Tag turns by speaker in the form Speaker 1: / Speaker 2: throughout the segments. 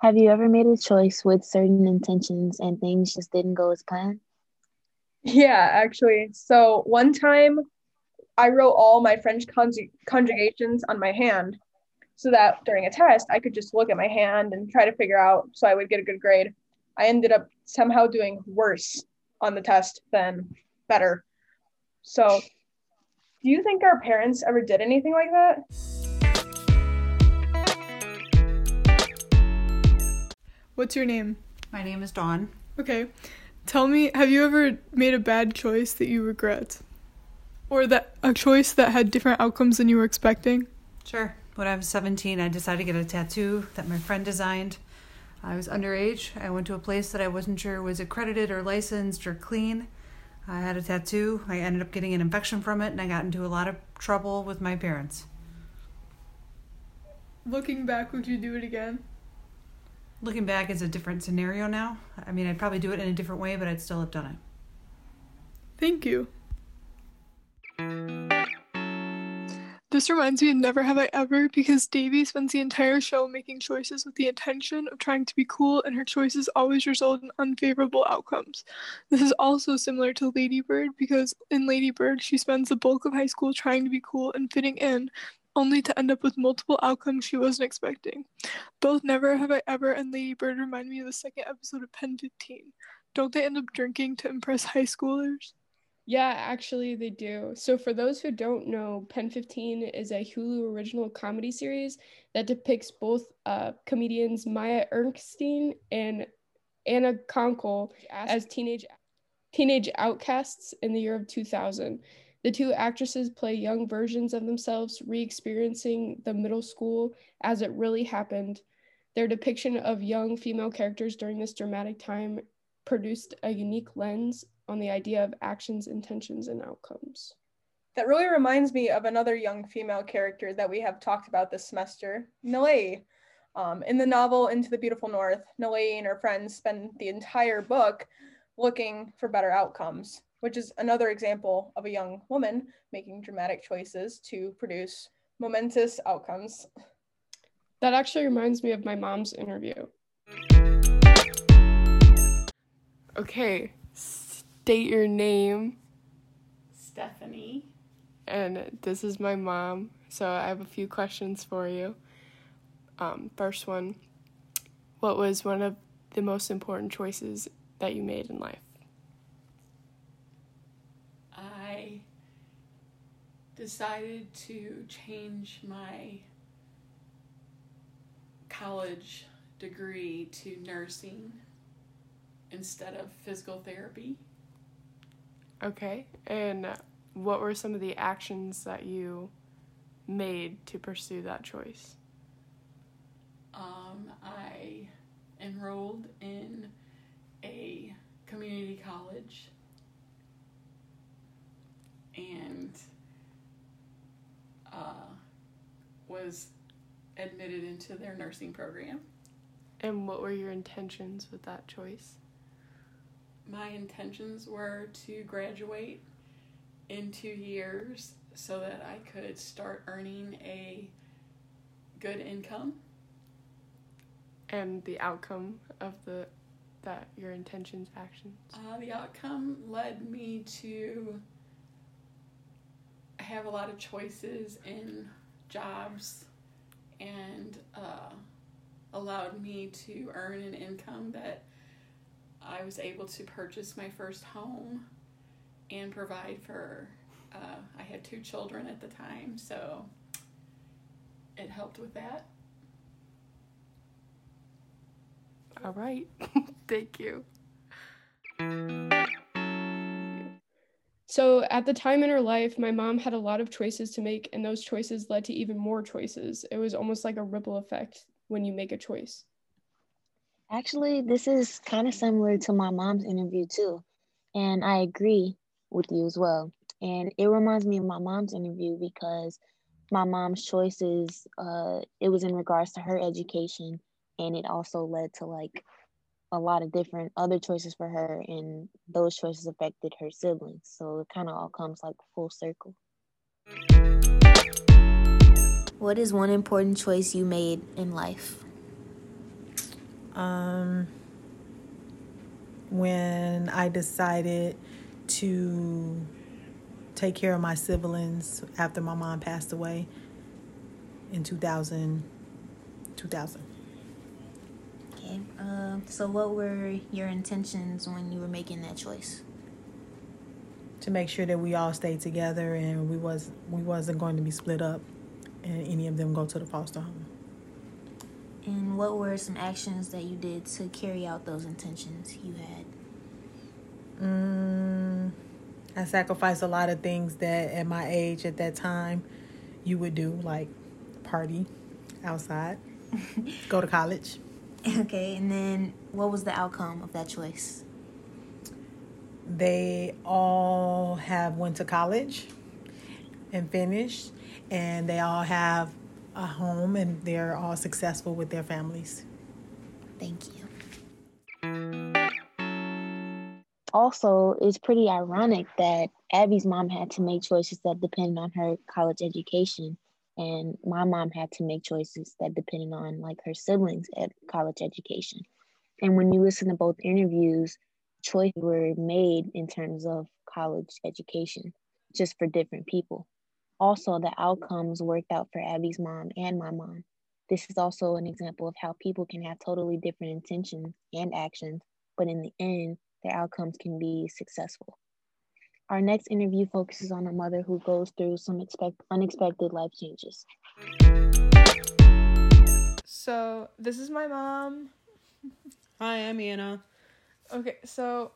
Speaker 1: Have you ever made a choice with certain intentions and things just didn't go as planned?
Speaker 2: Yeah, actually. So one time I wrote all my French conjug- conjugations on my hand so that during a test I could just look at my hand and try to figure out so I would get a good grade. I ended up somehow doing worse on the test than better. So, do you think our parents ever did anything like that?
Speaker 3: What's your name?
Speaker 4: My name is Dawn.
Speaker 3: Okay. Tell me, have you ever made a bad choice that you regret? Or that a choice that had different outcomes than you were expecting?
Speaker 4: Sure. When I was 17, I decided to get a tattoo that my friend designed. I was underage. I went to a place that I wasn't sure was accredited or licensed or clean. I had a tattoo. I ended up getting an infection from it and I got into a lot of trouble with my parents.
Speaker 3: Looking back, would you do it again?
Speaker 4: Looking back, it's a different scenario now. I mean, I'd probably do it in a different way, but I'd still have done it.
Speaker 3: Thank you. This reminds me of Never Have I Ever because Devi spends the entire show making choices with the intention of trying to be cool, and her choices always result in unfavorable outcomes. This is also similar to Lady Bird because in Lady Bird, she spends the bulk of high school trying to be cool and fitting in, only to end up with multiple outcomes she wasn't expecting. Both Never Have I Ever and Lady Bird remind me of the second episode of Pen 15. Don't they end up drinking to impress high schoolers?
Speaker 5: Yeah, actually, they do. So, for those who don't know, Pen 15 is a Hulu original comedy series that depicts both uh, comedians Maya Erskine and Anna Konkle as teenage teenage outcasts in the year of 2000. The two actresses play young versions of themselves, re experiencing the middle school as it really happened. Their depiction of young female characters during this dramatic time produced a unique lens on the idea of actions, intentions, and outcomes.
Speaker 2: That really reminds me of another young female character that we have talked about this semester, Nayeli. Um, in the novel Into the Beautiful North, Nayeli and her friends spend the entire book looking for better outcomes which is another example of a young woman making dramatic choices to produce momentous outcomes.
Speaker 5: That actually reminds me of my mom's interview.
Speaker 6: Okay, state your name.
Speaker 7: Stephanie.
Speaker 6: And this is my mom. So I have a few questions for you. Um, first one What was one of the most important choices that you made in life?
Speaker 7: Decided to change my college degree to nursing instead of physical therapy.
Speaker 6: Okay. And what were some of the actions that you made to pursue that choice?
Speaker 7: Um, I enrolled in a community college and uh, was admitted into their nursing program.
Speaker 6: And what were your intentions with that choice?
Speaker 7: My intentions were to graduate in two years so that I could start earning a good income.
Speaker 6: And the outcome of the that your intentions actions.
Speaker 7: Uh, the outcome led me to have a lot of choices in jobs and uh, allowed me to earn an income that I was able to purchase my first home and provide for. Uh, I had two children at the time, so it helped with that.
Speaker 6: All right. Thank you.
Speaker 5: So, at the time in her life, my mom had a lot of choices to make, and those choices led to even more choices. It was almost like a ripple effect when you make a choice.
Speaker 1: Actually, this is kind of similar to my mom's interview, too. And I agree with you as well. And it reminds me of my mom's interview because my mom's choices, uh, it was in regards to her education, and it also led to like a lot of different other choices for her and those choices affected her siblings so it kind of all comes like full circle
Speaker 8: what is one important choice you made in life Um, when I decided to take care of my siblings after my mom passed away in 2000. 2000.
Speaker 1: Okay. Uh, so, what were your intentions when you were making that choice?
Speaker 8: To make sure that we all stayed together and we was we wasn't going to be split up, and any of them go to the foster home.
Speaker 1: And what were some actions that you did to carry out those intentions you had?
Speaker 8: Mm, I sacrificed a lot of things that at my age at that time you would do, like party outside, go to college.
Speaker 1: Okay, and then what was the outcome of that choice?
Speaker 8: They all have went to college and finished, and they all have a home, and they're all successful with their families.
Speaker 1: Thank you. Also, it's pretty ironic that Abby's mom had to make choices that depend on her college education and my mom had to make choices that depending on like her siblings at college education. And when you listen to both interviews choices were made in terms of college education just for different people. Also the outcomes worked out for abby's mom and my mom. This is also an example of how people can have totally different intentions and actions but in the end their outcomes can be successful our next interview focuses on a mother who goes through some expect- unexpected life changes.
Speaker 2: So, this is my mom.
Speaker 9: Hi, I'm Anna.
Speaker 2: Okay, so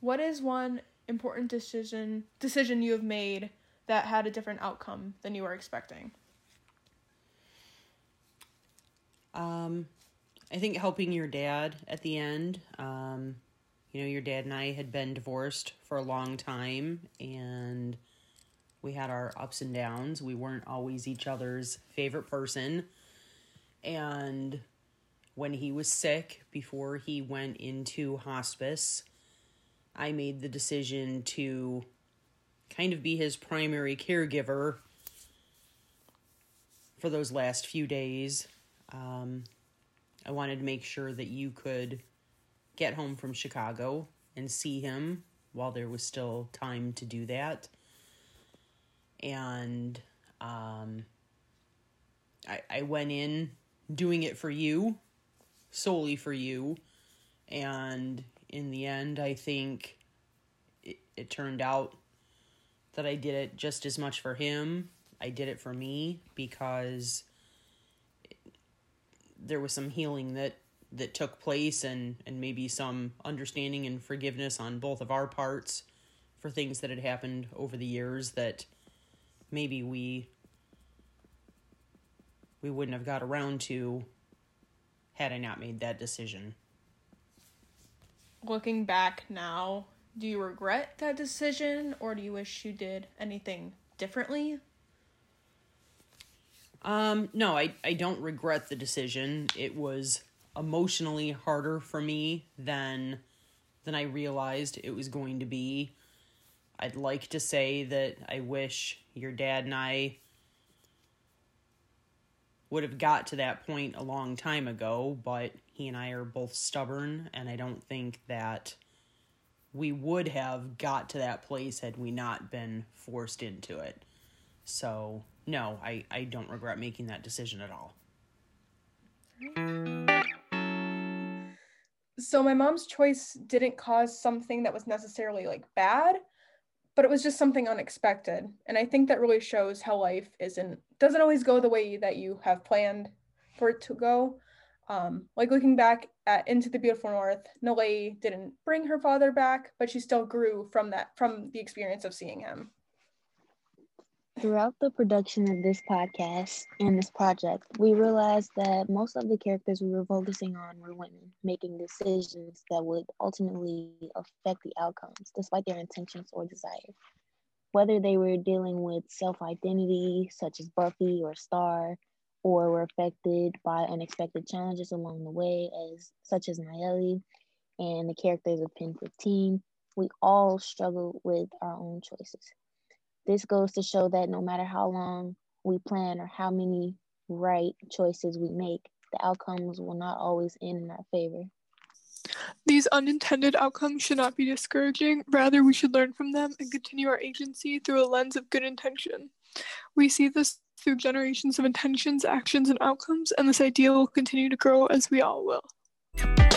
Speaker 2: what is one important decision decision you have made that had a different outcome than you were expecting?
Speaker 9: Um, I think helping your dad at the end. Um, you know, your dad and I had been divorced for a long time and we had our ups and downs. We weren't always each other's favorite person. And when he was sick, before he went into hospice, I made the decision to kind of be his primary caregiver for those last few days. Um, I wanted to make sure that you could get home from Chicago and see him while there was still time to do that. And um, I, I went in doing it for you, solely for you. And in the end, I think it, it turned out that I did it just as much for him. I did it for me because there was some healing that that took place and and maybe some understanding and forgiveness on both of our parts for things that had happened over the years that maybe we we wouldn't have got around to had I not made that decision.
Speaker 2: Looking back now, do you regret that decision or do you wish you did anything differently?
Speaker 9: Um no, I I don't regret the decision. It was emotionally harder for me than than I realized it was going to be. I'd like to say that I wish your dad and I would have got to that point a long time ago, but he and I are both stubborn and I don't think that we would have got to that place had we not been forced into it. So, no, I, I don't regret making that decision at all.
Speaker 2: So my mom's choice didn't cause something that was necessarily like bad but it was just something unexpected and i think that really shows how life isn't doesn't always go the way that you have planned for it to go. Um, like looking back at into the beautiful north Nayeli didn't bring her father back but she still grew from that from the experience of seeing him
Speaker 1: Throughout the production of this podcast and this project, we realized that most of the characters we were focusing on were women making decisions that would ultimately affect the outcomes, despite their intentions or desires. Whether they were dealing with self identity, such as Buffy or Star, or were affected by unexpected challenges along the way, as such as Nayeli and the characters of Pen 15, we all struggle with our own choices. This goes to show that no matter how long we plan or how many right choices we make, the outcomes will not always end in our favor.
Speaker 3: These unintended outcomes should not be discouraging. Rather, we should learn from them and continue our agency through a lens of good intention. We see this through generations of intentions, actions, and outcomes, and this idea will continue to grow as we all will.